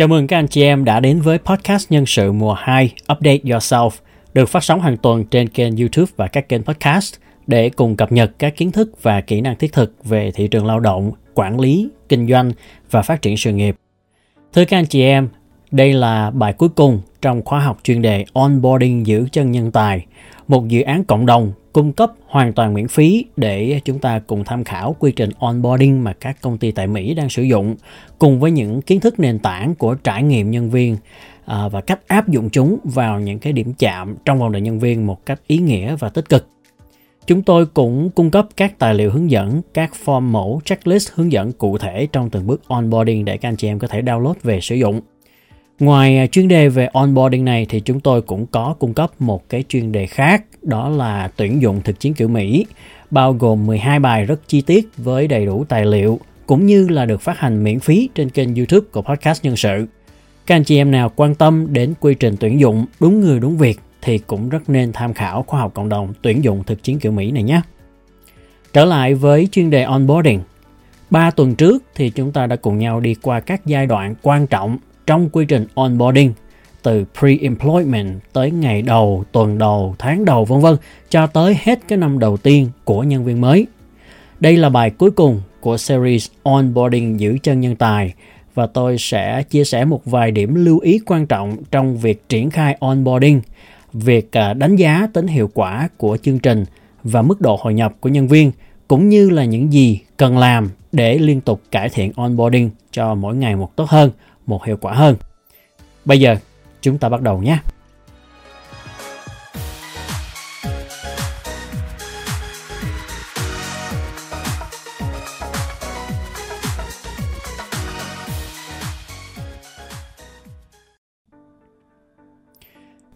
Chào mừng các anh chị em đã đến với podcast nhân sự mùa 2 Update Yourself được phát sóng hàng tuần trên kênh YouTube và các kênh podcast để cùng cập nhật các kiến thức và kỹ năng thiết thực về thị trường lao động, quản lý, kinh doanh và phát triển sự nghiệp. Thưa các anh chị em, đây là bài cuối cùng trong khóa học chuyên đề Onboarding giữ chân nhân tài, một dự án cộng đồng cung cấp hoàn toàn miễn phí để chúng ta cùng tham khảo quy trình onboarding mà các công ty tại Mỹ đang sử dụng cùng với những kiến thức nền tảng của trải nghiệm nhân viên à, và cách áp dụng chúng vào những cái điểm chạm trong vòng đời nhân viên một cách ý nghĩa và tích cực. Chúng tôi cũng cung cấp các tài liệu hướng dẫn, các form mẫu, checklist hướng dẫn cụ thể trong từng bước onboarding để các anh chị em có thể download về sử dụng. Ngoài à, chuyên đề về onboarding này thì chúng tôi cũng có cung cấp một cái chuyên đề khác, đó là tuyển dụng thực chiến kiểu Mỹ, bao gồm 12 bài rất chi tiết với đầy đủ tài liệu, cũng như là được phát hành miễn phí trên kênh YouTube của podcast nhân sự. Các anh chị em nào quan tâm đến quy trình tuyển dụng đúng người, đúng việc thì cũng rất nên tham khảo khoa học cộng đồng tuyển dụng thực chiến kiểu Mỹ này nhé. Trở lại với chuyên đề onboarding. Ba tuần trước thì chúng ta đã cùng nhau đi qua các giai đoạn quan trọng trong quy trình onboarding từ pre-employment tới ngày đầu, tuần đầu, tháng đầu vân vân cho tới hết cái năm đầu tiên của nhân viên mới. Đây là bài cuối cùng của series Onboarding giữ chân nhân tài và tôi sẽ chia sẻ một vài điểm lưu ý quan trọng trong việc triển khai onboarding, việc à, đánh giá tính hiệu quả của chương trình và mức độ hội nhập của nhân viên cũng như là những gì cần làm để liên tục cải thiện onboarding cho mỗi ngày một tốt hơn một hiệu quả hơn. Bây giờ chúng ta bắt đầu nhé.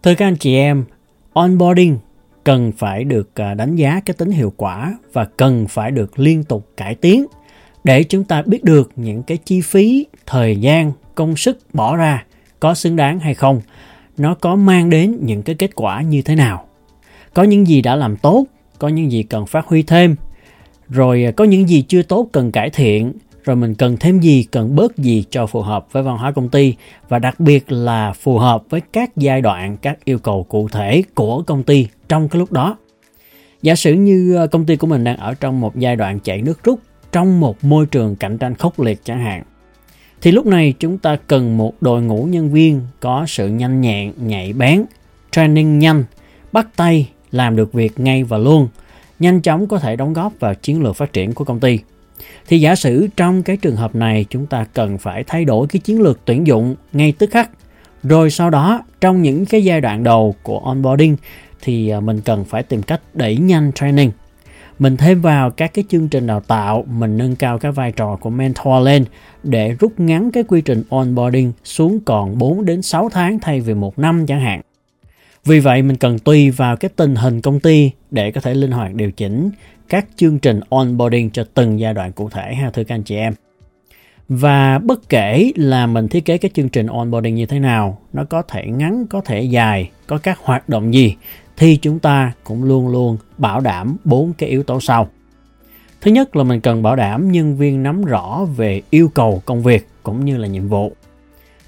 Thưa các anh chị em, onboarding cần phải được à, đánh giá cái tính hiệu quả và cần phải được liên tục cải tiến để chúng ta biết được những cái chi phí, thời gian công sức bỏ ra, có xứng đáng hay không, nó có mang đến những cái kết quả như thế nào. Có những gì đã làm tốt, có những gì cần phát huy thêm. Rồi à, có những gì chưa tốt cần cải thiện, rồi mình cần thêm gì, cần bớt gì cho phù hợp với văn hóa công ty, và đặc biệt là phù hợp với các giai đoạn, các yêu cầu cụ thể của công ty trong cái lúc đó. Giả sử như à, công ty của mình đang ở trong một giai đoạn chạy nước rút trong một môi trường cạnh tranh khốc liệt chẳng hạn thì lúc này chúng ta cần một đội ngũ nhân viên có sự nhanh nhẹn, nhạy bén, training nhanh, bắt tay làm được việc ngay và luôn, nhanh chóng có thể đóng góp vào chiến lược phát triển của công ty. Thì giả sử trong cái trường hợp này chúng ta cần phải thay đổi cái chiến lược tuyển dụng ngay tức khắc. Rồi sau đó trong những cái giai đoạn đầu của onboarding thì à, mình cần phải tìm cách đẩy nhanh training mình thêm vào các cái chương trình đào tạo mình nâng cao cái vai trò của mentor lên để rút ngắn cái quy trình onboarding xuống còn 4 đến 6 tháng thay vì một năm chẳng hạn. Vì vậy mình cần tùy vào cái tình hình công ty để có thể linh hoạt điều chỉnh các chương trình onboarding cho từng giai đoạn cụ thể ha thưa các anh chị em. Và bất kể là mình thiết kế cái chương trình onboarding như thế nào, nó có thể ngắn, có thể dài, có các hoạt động gì thì chúng ta cũng luôn luôn bảo đảm bốn cái yếu tố sau. Thứ nhất là mình cần bảo đảm nhân viên nắm rõ về yêu cầu công việc cũng như là nhiệm vụ.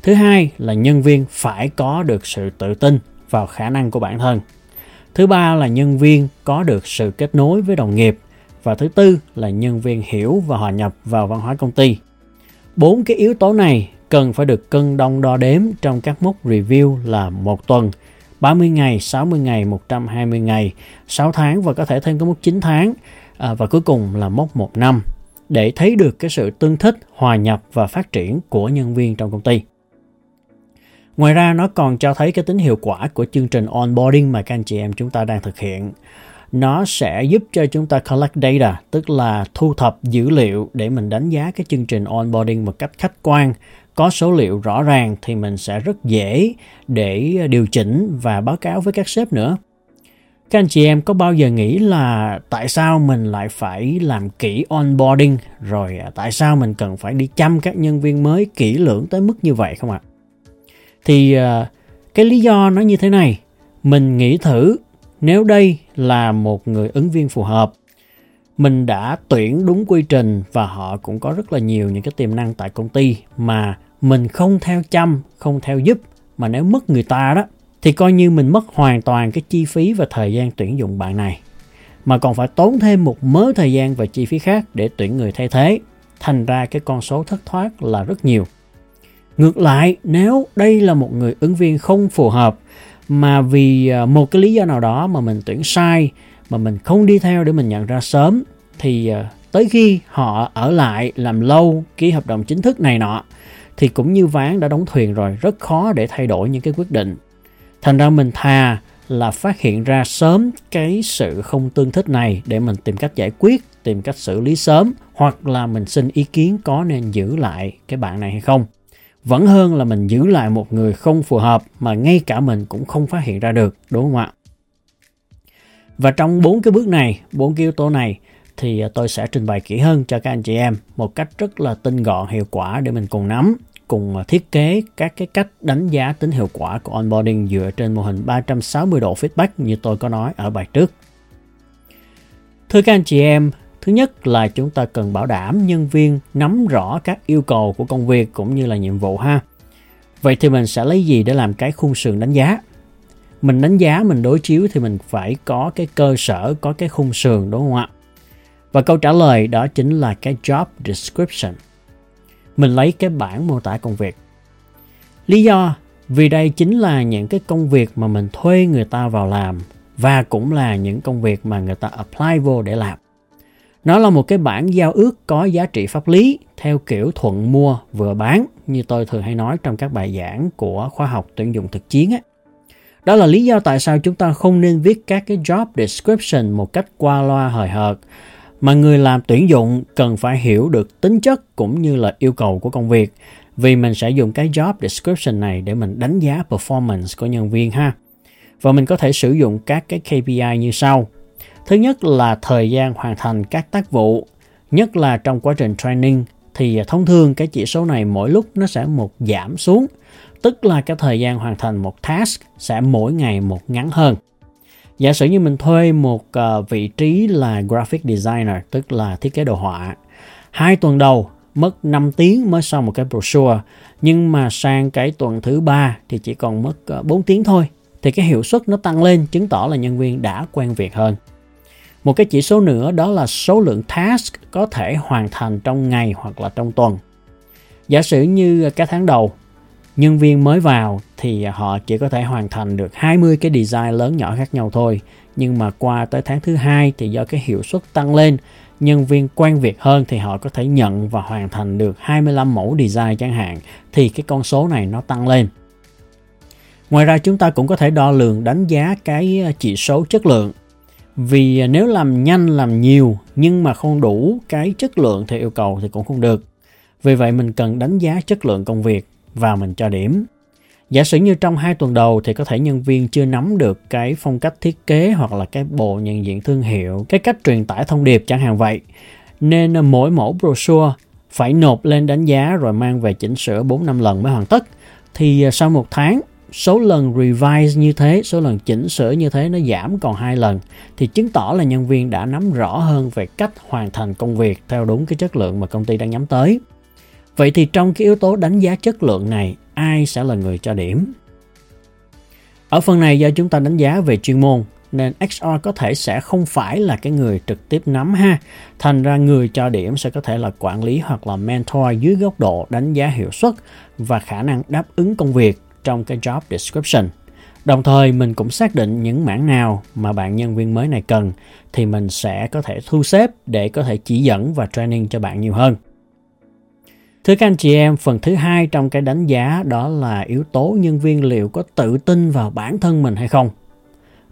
Thứ hai là nhân viên phải có được sự tự tin vào khả năng của bản thân. Thứ ba là nhân viên có được sự kết nối với đồng nghiệp và thứ tư là nhân viên hiểu và hòa nhập vào văn hóa công ty. Bốn cái yếu tố này cần phải được cân đong đo đếm trong các mốc review là một tuần 30 ngày, 60 ngày, 120 ngày, 6 tháng và có thể thêm cái mốc 9 tháng à, và cuối cùng là mốc 1 năm để thấy được cái sự tương thích, hòa nhập và phát triển của nhân viên trong công ty. Ngoài ra nó còn cho thấy cái tính hiệu quả của chương trình onboarding mà các anh chị em chúng ta đang thực hiện. Nó sẽ giúp cho chúng ta collect data, tức là thu thập dữ liệu để mình đánh giá cái chương trình onboarding một cách khách quan có số liệu rõ ràng thì mình sẽ rất dễ để điều chỉnh và báo cáo với các sếp nữa. Các anh chị em có bao giờ nghĩ là tại sao mình lại phải làm kỹ onboarding? Rồi à, tại sao mình cần phải đi chăm các nhân viên mới kỹ lưỡng tới mức như vậy không ạ? Thì à, cái lý do nó như thế này. Mình nghĩ thử, nếu đây là một người ứng viên phù hợp, mình đã tuyển đúng quy trình và họ cũng có rất là nhiều những cái tiềm năng tại công ty mà mình không theo chăm, không theo giúp mà nếu mất người ta đó thì coi như mình mất hoàn toàn cái chi phí và thời gian tuyển dụng bạn này. Mà còn phải tốn thêm một mớ thời gian và chi phí khác để tuyển người thay thế. Thành ra cái con số thất thoát là rất nhiều. Ngược lại nếu đây là một người ứng viên không phù hợp mà vì à, một cái lý do nào đó mà mình tuyển sai mà mình không đi theo để mình nhận ra sớm thì à, tới khi họ ở lại làm lâu ký hợp đồng chính thức này nọ thì cũng như ván đã đóng thuyền rồi, rất khó để thay đổi những cái quyết định. Thành ra mình thà là phát hiện ra sớm cái sự không tương thích này để mình tìm cách giải quyết, tìm cách xử lý sớm, hoặc là mình xin ý kiến có nên giữ lại cái bạn này hay không. Vẫn hơn là mình giữ lại một người không phù hợp mà ngay cả mình cũng không phát hiện ra được, đúng không ạ? Và trong bốn cái bước này, bốn cái yếu tố này, thì à, tôi sẽ trình bày kỹ hơn cho các anh chị em một cách rất là tinh gọn, hiệu quả để mình cùng nắm cùng à, thiết kế các cái cách đánh giá tính hiệu quả của onboarding dựa trên mô hình 360 độ feedback như tôi có nói ở bài trước. Thưa các anh chị em, thứ nhất là chúng ta cần bảo đảm nhân viên nắm rõ các yêu cầu của công việc cũng như là nhiệm vụ ha. Vậy thì mình sẽ lấy gì để làm cái khung sườn đánh giá? Mình đánh giá, mình đối chiếu thì mình phải có cái cơ sở, có cái khung sườn đúng không ạ? Và câu trả lời đó chính là cái job description mình lấy cái bản mô tả công việc. Lý do, vì đây chính là những cái công việc mà mình thuê người ta vào làm, và cũng là những công việc mà người ta apply vô để làm. Nó là một cái bản giao ước có giá trị pháp lý, theo kiểu thuận mua vừa bán, như tôi thường hay nói trong các bài giảng của khoa học tuyển dụng thực chiến ấy. Đó là lý do tại sao chúng ta không nên viết các cái job description một cách qua loa hời hợt mà người làm tuyển dụng cần phải hiểu được tính chất cũng như là yêu cầu của công việc vì mình sẽ dùng cái job description này để mình đánh giá performance của nhân viên ha. Và mình có thể sử dụng các cái KPI như sau. Thứ nhất là thời gian hoàn thành các tác vụ, nhất là trong quá trình training thì thông thường cái chỉ số này mỗi lúc nó sẽ một giảm xuống, tức là cái thời gian hoàn thành một task sẽ mỗi ngày một ngắn hơn. Giả sử như mình thuê một uh, vị trí là graphic designer, tức là thiết kế đồ họa. Hai tuần đầu mất 5 tiếng mới xong một cái brochure, nhưng mà sang cái tuần thứ ba thì chỉ còn mất ờ, uh, 4 tiếng thôi. Thì cái hiệu suất nó tăng lên, chứng tỏ là nhân viên đã quen việc hơn. Một cái chỉ số nữa đó là số lượng task có thể hoàn thành trong ngày hoặc là trong tuần. Giả sử như ờ, cái tháng đầu nhân viên mới vào thì họ chỉ có thể hoàn thành được 20 cái design lớn nhỏ khác nhau thôi. Nhưng mà qua tới tháng thứ hai thì do cái hiệu suất tăng lên, nhân viên quen việc hơn thì họ có thể nhận và hoàn thành được 25 mẫu design chẳng hạn thì cái con số này nó tăng lên. Ngoài ra chúng ta cũng có thể đo lường đánh giá cái ờ, chỉ số chất lượng. Vì ờ, nếu làm nhanh làm nhiều nhưng mà không đủ cái chất lượng theo yêu cầu thì cũng không được. Vì vậy mình cần đánh giá chất lượng công việc và mình cho điểm. Giả sử như trong hai tuần đầu thì có thể nhân viên chưa nắm được cái phong cách thiết kế hoặc là cái bộ nhận diện thương hiệu, cái cách truyền tải thông điệp chẳng hạn vậy. Nên mỗi mẫu brochure phải nộp lên đánh giá rồi mang về chỉnh sửa 4 năm lần mới hoàn tất. Thì à, sau một tháng, số lần revise như thế, số lần chỉnh sửa như thế nó giảm còn hai lần thì chứng tỏ là nhân viên đã nắm rõ hơn về cách hoàn thành công việc theo đúng cái chất lượng mà công ty đang nhắm tới. Vậy thì trong cái yếu tố đánh giá chất lượng này, ai sẽ là người cho điểm? Ở phần này do chúng ta đánh giá về chuyên môn nên XR có thể sẽ không phải là cái người trực tiếp nắm ha. Thành ra người cho điểm sẽ có thể là quản lý hoặc là mentor dưới góc độ đánh giá hiệu suất và khả năng đáp ứng công việc trong cái job description. Đồng thời mình cũng xác định những mảng nào mà bạn nhân viên mới này cần thì mình sẽ có thể thu xếp để có thể chỉ dẫn và training cho bạn nhiều hơn. Thưa các anh chị em, phần thứ hai trong cái đánh giá đó là yếu tố nhân viên liệu có tự tin vào bản thân mình hay không.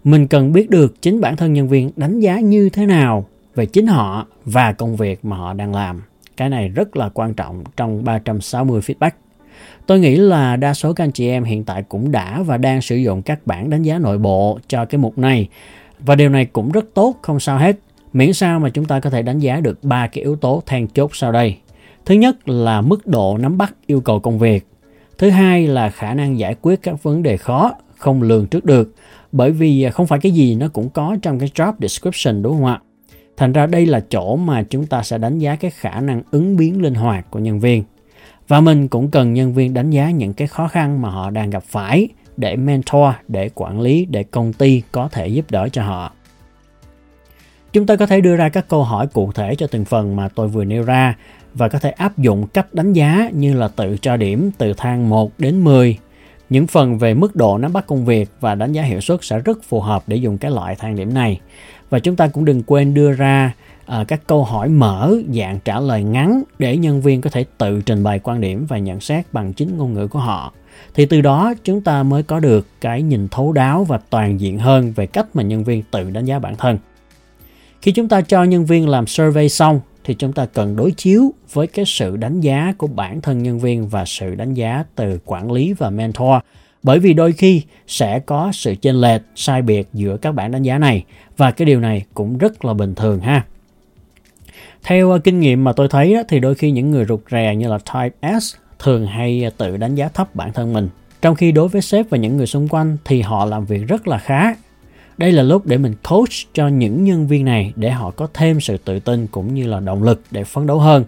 Mình cần biết được chính bản thân nhân viên đánh giá như thế nào về chính họ và công việc mà họ đang làm. Cái này rất là quan trọng trong 360 feedback. Tôi nghĩ là đa số các anh chị em hiện tại cũng đã và đang sử dụng các bản đánh giá nội bộ cho cái mục này. Và điều này cũng rất tốt, không sao hết. Miễn sao mà chúng ta có thể đánh giá được ba cái yếu tố then chốt sau đây. Thứ nhất là mức độ nắm bắt yêu cầu công việc. Thứ hai là khả năng giải quyết các vấn đề khó, không lường trước được. Bởi vì à, không phải cái gì nó cũng có trong cái job description đúng không ạ? Thành ra đây là chỗ mà chúng ta sẽ đánh giá cái khả năng ứng biến linh hoạt của nhân viên. và mình cũng cần nhân viên đánh giá những cái khó khăn mà họ đang gặp phải để mentor, để quản lý, để công ty có thể giúp đỡ cho họ. Chúng ta có thể đưa ra các câu hỏi cụ thể cho từng phần mà tôi vừa nêu ra và có thể áp dụng cách đánh giá như là tự cho điểm từ thang 1 đến 10. Những phần về mức độ nắm bắt công việc và đánh giá hiệu suất sẽ rất phù hợp để dùng cái loại thang điểm này. Và chúng ta cũng đừng quên đưa ra uh, các câu hỏi mở dạng trả lời ngắn để nhân viên có thể tự trình bày quan điểm và nhận xét bằng chính ngôn ngữ của họ thì từ đó chúng ta mới có được cái nhìn thấu đáo và toàn diện hơn về cách mà nhân viên tự đánh giá bản thân khi chúng ta cho nhân viên làm survey xong, thì chúng ta cần đối chiếu với cái sự đánh giá của bản thân nhân viên và sự đánh giá từ quản lý và mentor. Bởi vì đôi khi sẽ có sự chênh lệch, sai biệt giữa các bản đánh giá này, và cái điều này cũng rất là bình thường ha. Theo ờ, kinh nghiệm mà tôi thấy thì đôi khi những người rụt rè như là type S thường hay ờ, tự đánh giá thấp bản thân mình. Trong khi đối với sếp và những người xung quanh thì họ làm việc rất là khá đây là lúc để mình coach cho những nhân viên này để họ có thêm sự tự tin cũng như là động lực để phấn đấu hơn.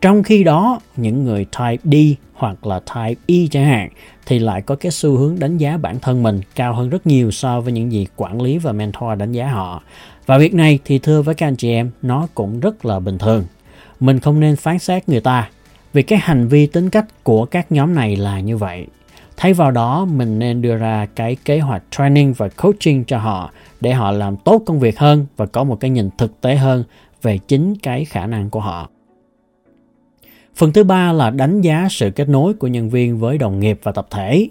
Trong khi đó, những người type D hoặc là type E chẳng hạn thì lại có cái xu hướng đánh giá bản thân mình cao hơn rất nhiều so với những gì quản lý và mentor đánh giá họ. Và việc này thì thưa với các anh chị em, nó cũng rất là bình thường. Mình không nên phán xét người ta vì cái hành vi tính cách của các nhóm này là như vậy thay vào đó, mình nên đưa ra cái kế hoạch training và coaching cho họ để họ làm tốt công việc hơn và có một cái nhìn thực tế hơn về chính cái khả năng của họ. Phần thứ ba là đánh giá sự kết nối của nhân viên với đồng nghiệp và tập thể.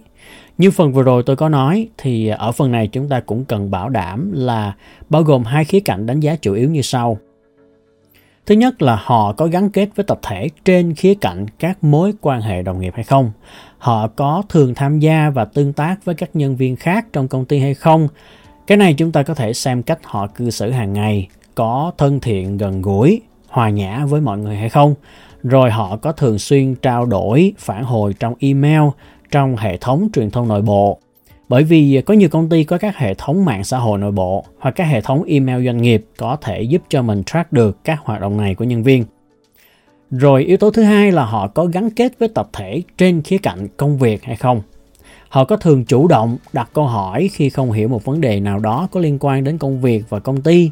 Như phần vừa rồi tôi có nói, thì ở phần này chúng ta cũng cần bảo đảm là bao gồm hai khía cạnh đánh giá chủ yếu như sau. Thứ nhất là họ có gắn kết với tập thể trên khía cạnh các mối quan hệ đồng nghiệp hay không. Họ có thường tham gia và tương tác với các nhân viên khác trong công ty hay không. Cái này chúng ta có thể xem cách họ cư xử hàng ngày, có thân thiện gần gũi, hòa nhã với mọi người hay không. Rồi họ có thường xuyên trao đổi, phản hồi trong email, trong hệ thống truyền thông nội bộ bởi vì có nhiều công ty có các hệ thống mạng xã hội nội bộ hoặc các hệ thống email doanh nghiệp có thể giúp cho mình track được các hoạt động này của nhân viên. Rồi yếu tố thứ hai là họ có gắn kết với tập thể trên khía cạnh công việc hay không. Họ có thường chủ động đặt câu hỏi khi không hiểu một vấn đề nào đó có liên quan đến công việc và công ty.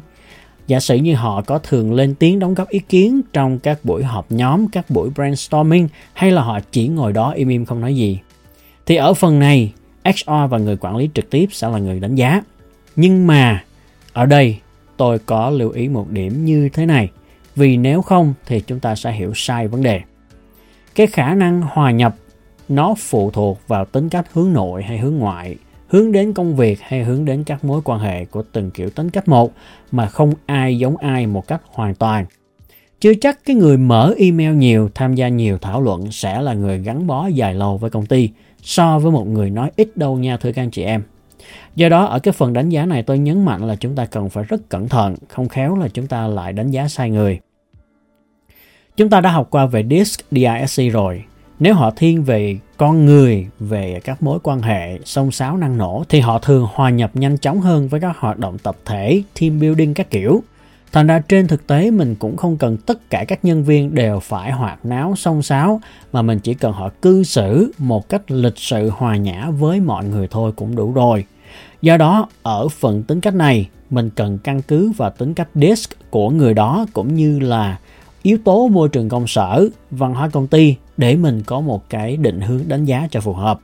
Giả sử như họ có thường lên tiếng đóng góp ý kiến trong các buổi họp nhóm, các buổi brainstorming hay là họ chỉ ngồi đó im im không nói gì. Thì ở phần này HR và người quản lý trực tiếp sẽ là người đánh giá. Nhưng mà ở đây tôi có lưu ý một điểm như thế này. Vì nếu không thì chúng ta sẽ hiểu sai vấn đề. Cái khả năng hòa nhập nó phụ thuộc vào tính cách hướng nội hay hướng ngoại, hướng đến công việc hay hướng đến các mối quan hệ của từng kiểu tính cách một mà không ai giống ai một cách hoàn toàn. Chưa chắc cái người mở email nhiều, tham gia nhiều thảo luận sẽ là người gắn bó dài lâu với công ty so với một người nói ít đâu nha thưa các anh chị em. Do đó ở cái phần đánh giá này tôi nhấn mạnh là chúng ta cần phải rất cẩn thận, không khéo là chúng ta lại đánh giá sai người. Chúng ta đã học qua về DISC, DISC rồi. Nếu họ thiên về con người, về các mối quan hệ sông sáo năng nổ thì họ thường hòa nhập nhanh chóng hơn với các hoạt động tập thể, team building các kiểu. Thành ra trên thực tế mình cũng không cần tất cả các nhân viên đều phải hoạt náo song sáo mà mình chỉ cần họ cư xử một cách lịch sự hòa nhã với mọi người thôi cũng đủ rồi. Do đó, ở phần tính cách này, mình cần căn cứ vào tính cách desk của người đó cũng như là yếu tố môi trường công sở, văn hóa công ty để mình có một cái định hướng đánh giá cho phù hợp.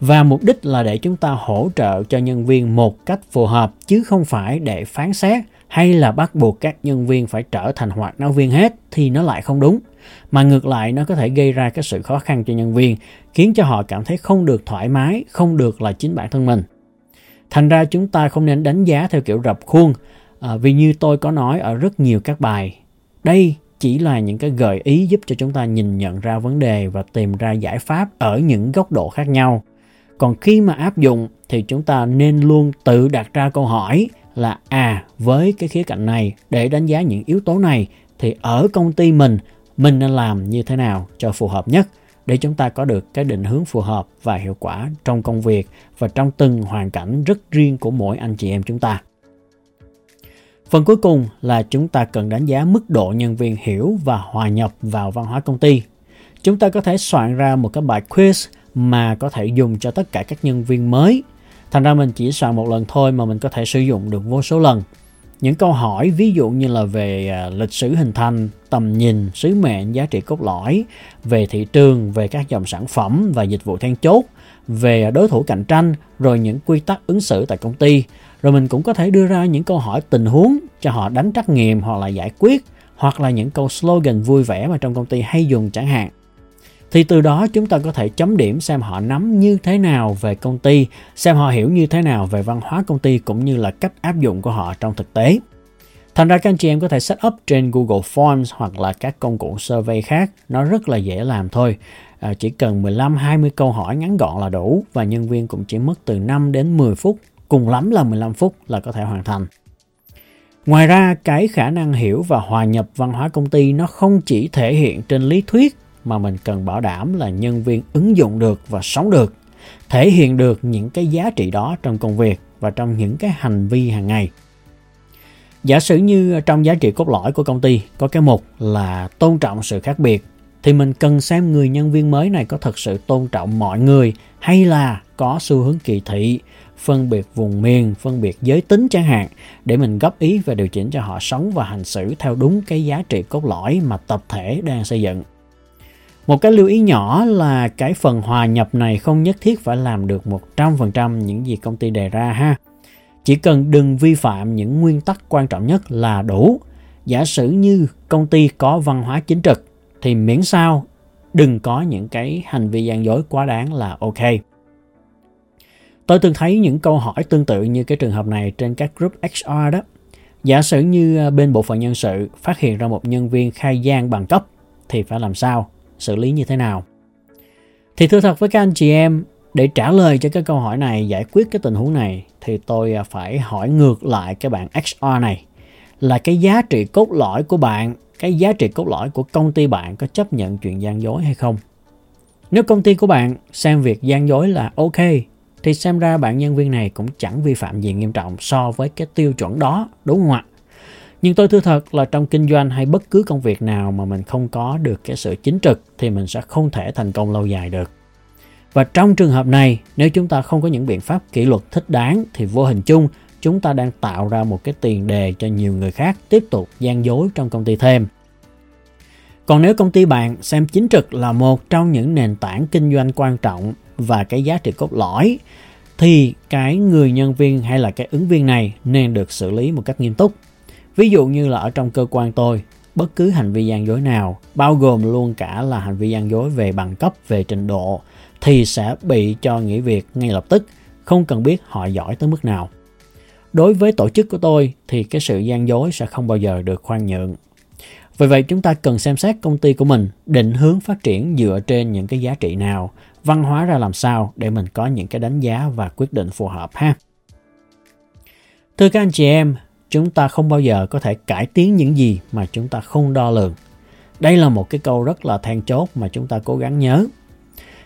Và mục đích là để chúng ta hỗ trợ cho nhân viên một cách phù hợp chứ không phải để phán xét hay là bắt buộc các nhân viên phải trở thành hoạt náo viên hết thì nó lại không đúng. Mà ngược lại nó có thể gây ra cái sự khó khăn cho nhân viên khiến cho họ cảm thấy không được thoải mái không được là chính bản thân mình. Thành ra chúng ta không nên đánh giá theo kiểu rập khuôn. À, vì như tôi có nói ở rất nhiều các bài đây chỉ là những cái gợi ý giúp cho chúng ta nhìn nhận ra vấn đề và tìm ra giải pháp ở những góc độ khác nhau. Còn khi mà áp dụng thì chúng ta nên luôn tự đặt ra câu hỏi là à với cái khía cạnh này, để đánh giá những yếu tố này, thì ở công ty mình mình nên làm như thế nào cho phù hợp nhất để chúng ta có được cái định hướng phù hợp và hiệu quả trong công việc và trong từng hoàn cảnh rất riêng của mỗi anh chị em chúng ta. Phần cuối cùng là chúng ta cần đánh giá mức độ nhân viên hiểu và hòa nhập vào văn hóa công ty. chúng ta có thể soạn ra một cái bài quiz mà có thể dùng cho tất cả các nhân viên mới. Thành ra mình chỉ soạn một lần thôi mà mình có thể sử dụng được vô số lần. Những câu hỏi ví dụ như là về à, lịch sử hình thành, tầm nhìn, sứ mệnh, giá trị cốt lõi, về thị trường, về các dòng sản phẩm và dịch vụ then chốt, về đối thủ cạnh tranh, rồi những quy tắc ứng xử tại công ty. Rồi mình cũng có thể đưa ra những câu hỏi tình huống cho họ đánh trắc nghiệm hoặc là giải quyết, hoặc là những câu slogan vui vẻ mà trong công ty hay dùng chẳng hạn thì từ đó chúng ta có thể chấm điểm xem họ nắm như thế nào về công ty, xem họ hiểu như thế nào về văn hóa công ty cũng như là cách áp dụng của họ trong thực tế. Thành ra các anh chị em có thể set up trên Google Forms hoặc là các công cụ survey khác, nó rất là dễ làm thôi. À, chỉ cần 15-20 câu hỏi ngắn gọn là đủ và nhân viên cũng chỉ mất từ 5 đến 10 phút, cùng lắm là 15 phút là có thể hoàn thành. Ngoài ra, cái khả năng hiểu và hòa nhập văn hóa công ty nó không chỉ thể hiện trên lý thuyết mà mình cần bảo đảm là nhân viên ứng dụng được và sống được, thể hiện được những cái giá trị đó trong công việc và trong những cái hành vi hàng ngày. Giả sử như trong giá trị cốt lõi của công ty, có cái mục là tôn trọng sự khác biệt, thì mình cần xem người nhân viên mới này có thật sự tôn trọng mọi người hay là có xu hướng kỳ thị, phân biệt vùng miền, phân biệt giới tính chẳng hạn, để mình góp ý và điều chỉnh cho họ sống và hành xử theo đúng cái giá trị cốt lõi mà tập thể đang xây dựng một cái lưu ý nhỏ là cái phần hòa nhập này không nhất thiết phải làm được 100% những gì công ty đề ra ha. Chỉ cần đừng vi phạm những nguyên tắc quan trọng nhất là đủ. Giả sử như công ty có văn hóa chính trực, thì miễn sao đừng có những cái hành vi gian dối quá đáng là ok. Tôi từng thấy những câu hỏi tương tự như cái trường hợp này trên các group HR đó. Giả sử như à, bên bộ phận nhân sự phát hiện ra một nhân viên khai gian bằng cấp, thì phải làm sao? Xử lý như thế nào. Thì thưa thật với các anh chị em, để trả lời cho cái câu hỏi này, giải quyết cái tình huống này, thì tôi à, phải hỏi ngược lại cái bạn HR này. Là cái giá trị cốt lõi của bạn, cái giá trị cốt lõi của công ty bạn có chấp nhận chuyện gian dối hay không? Nếu công ty của bạn xem việc gian dối là ok, thì xem ra bạn nhân viên này cũng chẳng vi phạm gì nghiêm trọng so với cái tiêu chuẩn đó, đúng không ạ? Nhưng tôi thưa thật là trong kinh doanh hay bất cứ công việc nào mà mình không có được cái sự chính trực thì mình sẽ không thể thành công lâu dài được. Và trong trường hợp này, nếu chúng ta không có những biện pháp kỷ luật thích đáng thì vô hình chung chúng ta đang tạo ra một cái tiền đề cho nhiều người khác tiếp tục gian dối trong công ty thêm. Còn nếu công ty bạn xem chính trực là một trong những nền tảng kinh doanh quan trọng và cái giá trị cốt lõi thì cái người nhân viên hay là cái ứng viên này nên được xử lý một cách nghiêm túc Ví dụ như là ở trong cơ quan tôi, bất cứ hành vi gian dối nào, bao gồm luôn cả là hành vi gian dối về bằng cấp, về trình độ, thì sẽ bị cho nghỉ việc ngay lập tức, không cần biết họ giỏi tới mức nào. Đối với tổ chức của tôi thì cái sự gian dối sẽ không bao giờ được khoan nhượng. Vì vậy chúng ta cần xem xét công ty của mình định hướng phát triển dựa trên những cái giá trị nào, văn hóa ra làm sao để mình có những cái đánh giá và quyết định phù hợp ha. Thưa các anh chị em, chúng ta không bao giờ có thể cải tiến những gì mà chúng ta không đo lường. Đây là một cái câu rất là then chốt mà chúng ta cố gắng nhớ.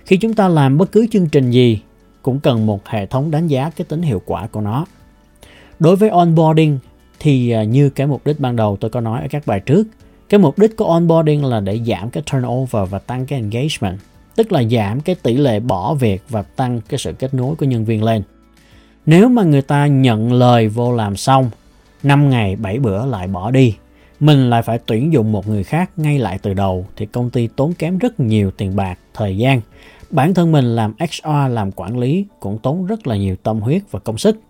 Khi chúng ta làm bất cứ chương trình gì, cũng cần một hệ thống đánh giá cái tính hiệu quả của nó. Đối với onboarding, thì à, như cái mục đích ban đầu tôi có nói ở các bài trước, cái mục đích của onboarding là để giảm cái turnover và tăng cái engagement, tức là giảm cái tỷ lệ bỏ việc và tăng cái sự kết nối của nhân viên lên. Nếu mà người ta nhận lời vô làm xong 5 ngày 7 bữa lại bỏ đi mình lại phải tuyển dụng một người khác ngay lại từ đầu thì công ty tốn kém rất nhiều tiền bạc, thời gian. Bản thân mình làm HR, làm quản lý cũng tốn rất là nhiều tâm huyết và công sức.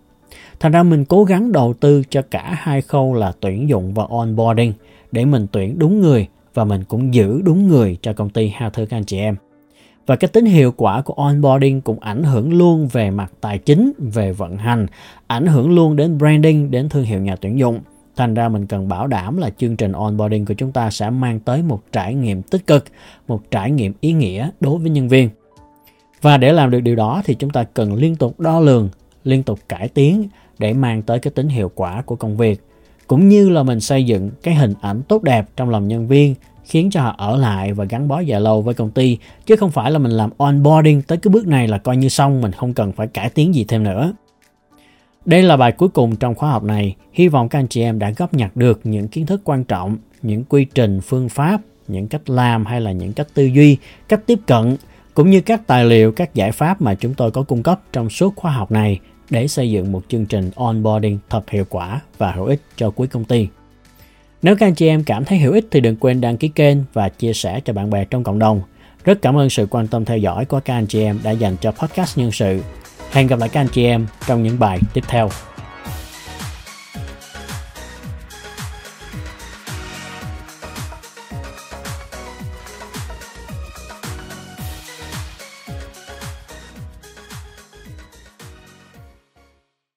Thành ra mình cố gắng đầu tư cho cả hai khâu là tuyển dụng và onboarding để mình tuyển đúng người và mình cũng giữ đúng người cho công ty ha thưa các anh chị em. Và cái tính hiệu quả của onboarding cũng ảnh hưởng luôn về mặt tài chính, về vận hành, ảnh hưởng luôn đến branding, đến thương hiệu nhà tuyển dụng. Thành ra mình cần bảo đảm là chương trình onboarding của chúng ta sẽ mang tới một trải nghiệm tích cực, một trải nghiệm ý nghĩa đối với nhân viên. Và để làm được điều đó thì chúng ta cần liên tục đo lường, liên tục cải tiến để mang tới cái tính hiệu quả của công việc cũng như là mình xây dựng cái hình ảnh tốt đẹp trong lòng nhân viên khiến cho họ ở lại và gắn bó dài lâu với công ty chứ không phải là mình làm onboarding tới cái bước này là coi như xong mình không cần phải cải tiến gì thêm nữa. Đây là bài cuối cùng trong khóa học này. Hy vọng các anh chị em đã góp nhặt được những kiến thức quan trọng, những quy trình, phương pháp những cách làm hay là những cách tư duy, cách tiếp cận cũng như các tài liệu, các giải pháp mà chúng tôi có cung cấp trong suốt khóa học này để xây dựng một chương trình onboarding thật hiệu quả và hữu ích cho quý công ty. Nếu các anh chị em cảm thấy hữu ích thì đừng quên đăng ký kênh và chia sẻ cho bạn bè trong cộng đồng. Rất cảm ơn sự quan tâm theo dõi của các anh chị em đã dành cho podcast nhân sự. Hẹn gặp lại các anh chị em trong những bài tiếp theo.